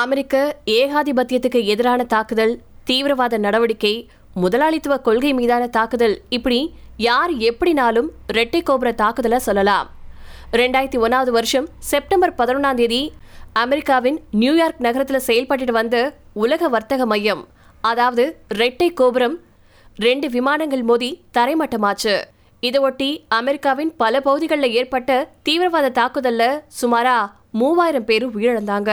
அமெரிக்க ஏகாதிபத்தியத்துக்கு எதிரான தாக்குதல் தீவிரவாத நடவடிக்கை முதலாளித்துவ கொள்கை மீதான தாக்குதல் இப்படி யார் எப்படினாலும் ரெட்டை கோபுர தாக்குதலை சொல்லலாம். ரெண்டாயிரத்தி ஒன்னாவது வருஷம் செப்டம்பர் பதினொன்றாம் தேதி அமெரிக்காவின் நியூயார்க் நகரத்தில் செயல்பட்டு வந்த உலக வர்த்தக மையம் அதாவது ரெட்டை கோபுரம் ரெண்டு விமானங்கள் மோதி தரைமட்டமாச்சு. இதை ஒட்டி அமெரிக்காவின் பல பகுதிகளில் ஏற்பட்ட தீவிரவாத தாக்குதலில் சுமாரா மூவாயிரம் பேர் உயிரிழந்தாங்க.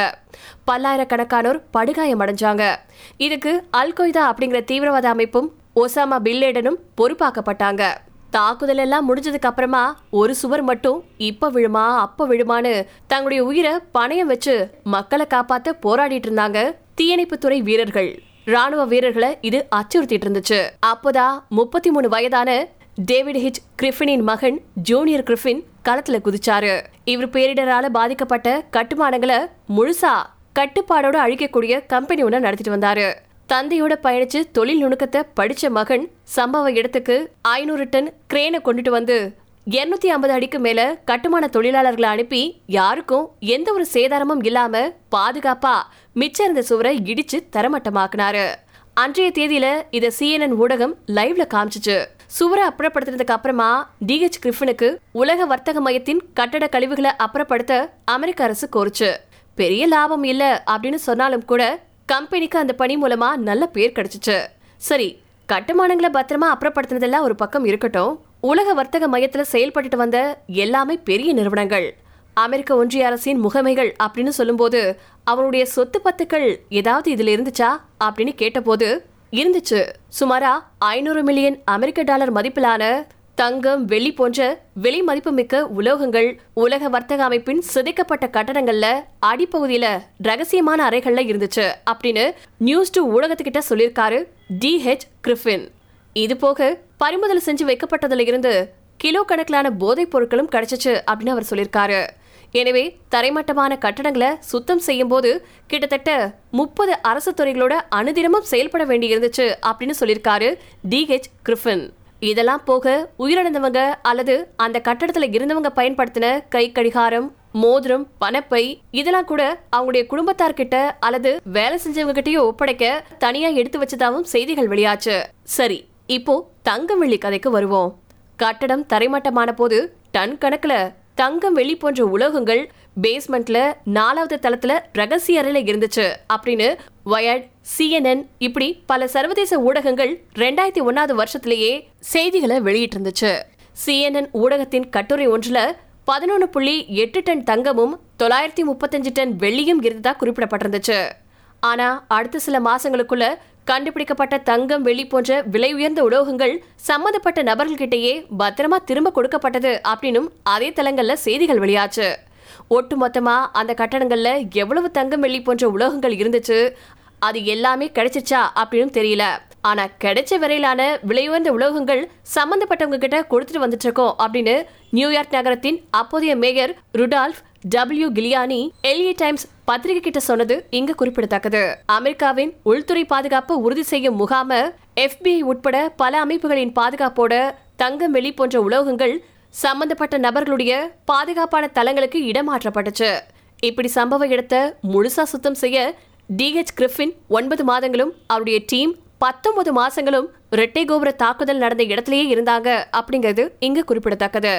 பல்லாயிரக்கணக்கானோர் படுகாயம் அடைஞ்சாங்க இதுக்கு அல் கொய்தா அப்படிங்கிற தீவிரவாத அமைப்பும் ஒசாமா பில்லேடனும் பொறுப்பாக்கப்பட்டாங்க. தாக்குதல் எல்லாம் முடிஞ்சதுக்கு அப்புறமா ஒரு சுவர் மட்டும் இப்ப விழுமா அப்ப விழுமான்னு தங்களுடைய உயிரை பணையம் வச்சு மக்களை காப்பாத்த போராடிட்டு இருந்தாங்க தீயணைப்புத்துறை வீரர்கள். ராணுவ வீரர்களை இது அச்சுறுத்திட்டு இருந்துச்சு. அப்போதான் முப்பத்தி மூணு வயதான டேவிட் ஹிச் கிரிஃபினின் மகன் ஜூனியர் கிரிஃபின் களத்துல குதிச்சாரு. இவர் பேரிடரால பாதிக்கப்பட்ட கட்டுமானங்களை முழுசா கட்டுப்பாடோட அழிக்கக்கூடிய கம்பெனி ஒன்று நடத்திட்டு வந்தாரு. தந்தையோட பயணிச்சு தொழில் நுணுக்கத்தை படிச்ச மகன் சம்பவ இடத்துக்கு ஐநூறு டன் கிரேனை கொண்டுட்டு வந்து இருநூத்தி ஐம்பது அடிக்கு மேல கட்டுமான தொழிலாளர்களை அனுப்பி யாருக்கும் எந்த ஒரு சேதாரமும் இல்லாம பாதுகாப்பா மிச்சம் இருந்த சுவரை இடிச்சு தரமட்டமாக்குனாரு. அன்றைய தேதியில இத சிஎன்என் ஊடகம் லைவ்ல காமிச்சிச்சு. சுவரை அப்புறப்படுத்தினதுக்கு அப்புறமா டிஹெச் கிரிஃபனுக்கு உலக வர்த்தக மையத்தின் கட்டட கழிவுகளை அப்புறப்படுத்த அமெரிக்க அரசு கோரிச்சு. பெரிய லாபம் இல்ல அப்படின்னு சொன்னாலும் கூட கம்பெனிக்கு அந்த பணி மூலமா நல்ல பேர் கிடைச்சிச்சு. சரி கட்டுமானங்களை பத்திரமா அப்புறப்படுத்தினதெல்லாம் ஒரு பக்கம் இருக்கட்டும். உலக வர்த்தக மையத்துல செயல்பட்டுட்டு வந்த எல்லாமே பெரிய நிறுவனங்கள். அமெரிக்க ஒன்றிய அரசின் முகமைகள் அப்படின்னு சொல்லும்போது அவருடைய சொத்து பத்துக்கள் ஏதாவது இதுல இருந்துச்சா அப்படின்னு கேட்டபோது இருந்துச்சு. சுமாரா ஐநூறு மில்லியன் அமெரிக்க டாலர் மதிப்பிலான தங்கம் வெள்ளி போன்ற வெளி மதிப்புமிக்க உலோகங்கள் உலக வர்த்தக அமைப்பின் சிதைக்கப்பட்ட கட்டடங்கள்ல அடிப்பகுதியில ரகசியமான அறைகள்ல இருந்துச்சு அப்படின்னு நியூஸ் டூ ஊடகத்துக்கிட்ட சொல்லியிருக்காரு டி ஹெச் கிரிஃபின். இது போக பறிமுதல் செஞ்சு வைக்கப்பட்டதுல இருந்து கிலோ கணக்கிலான போதைப் பொருட்களும் கிடைச்சிச்சு அப்படின்னு அவர் சொல்லியிருக்காரு. எனவே தரைமட்டமான கட்டடங்களை சுத்தம் செய்யும் போது கிட்டத்தட்ட முப்பது அரசு துறைகளோட அனுதினமும் செயல்பட வேண்டியிருந்துச்சு அப்படின்னு சொல்லியிருக்காரு டிஹெச் கிரிஃபின். இதெல்லாம் போக உயிரிழந்தவங்க அல்லது அந்த கட்டடத்துல இருந்தவங்க பயன்படுத்தின கை கடிகாரம் மோதிரம் பணப்பை இதெல்லாம் கூட அவங்களுடைய குடும்பத்தார்கிட்ட அல்லது வேலை செஞ்சவங்க கிட்டயோ ஒப்படைக்க தனியா எடுத்து வச்சதாவும் செய்திகள் வெளியாச்சு. சரி இப்போ தங்கம் வெள்ளி கதைக்கு வருவோம். கட்டடம் தரைமட்டமான போது டன் கணக்குல தங்கம் வெளி போன்ற உலோகங்கள் பேஸ்மெண்ட்ல நாலாவது தளத்துல ரகசிய அறையில இருந்துச்சு. அப்படின்னு வயர்ட் சிஎன்என் இப்படி பல சர்வதேச ஊடகங்கள் ரெண்டாயிரத்தி ஒன்னாவது வருஷத்திலேயே செய்திகளை வெளியிட்டு இருந்துச்சு சிஎன்என் ஊடகத்தின் கட்டுரை ஒன்றுல பதினொன்று புள்ளி எட்டு டன் தங்கமும் தொள்ளாயிரத்தி முப்பத்தஞ்சு டன் வெள்ளியும் இருந்ததா குறிப்பிடப்பட்டிருந்துச்சு. ஆனா அடுத்த சில மாசங்களுக்குள்ள கண்டுபிடிக்கப்பட்ட தங்கம் வெள்ளி போன்ற விலை உயர்ந்த உலோகங்கள் சம்மந்தப்பட்ட நபர்கள்கிட்டயே பத்திரமா திரும்ப கொடுக்கப்பட்டது அப்படின்னும் அதே தளங்கள்ல செய்திகள் வெளியாச்சு. ஒட்டுமொத்தமா அந்த கட்டணங்கள்ல எவ்வளவு தங்கம் வெள்ளி போன்ற உலோகங்கள் இருந்துச்சு? அது எல்லாமே கிடைச்சிச்சா அப்படின்னு தெரியல. ஆனா கிடைச்ச வரையிலான விலையுயர்ந்த உலோகங்கள் சம்பந்தப்பட்டவங்க கிட்ட கொடுத்துட்டு வந்துட்டு இருக்கோம் அப்படின்னு நியூயார்க் நகரத்தின் அப்போதைய மேயர் ருடால்ஃப் டபிள்யூ கிலியானி எல்இ டைம்ஸ் பத்திரிகை கிட்ட சொன்னது இங்க குறிப்பிடத்தக்கது. அமெரிக்காவின் உள்துறை பாதுகாப்பு உறுதி செய்யும் முகாம எஃபிஐ உட்பட பல அமைப்புகளின் பாதுகாப்போட தங்கம் வெளி போன்ற உலோகங்கள் சம்பந்தப்பட்ட நபர்களுடைய பாதுகாப்பான தளங்களுக்கு இடமாற்றப்பட்டுச்சு. இப்படி சம்பவ இடத்தை முழுசா சுத்தம் செய்ய டிஹெச் கிரிஃபின் ஒன்பது மாதங்களும் அவருடைய டீம் பத்தொன்பது மாசங்களும் இரட்டை கோபுர தாக்குதல் நடந்த இடத்திலேயே இருந்தாங்க அப்படிங்கிறது இங்க குறிப்பிடத்தக்கது.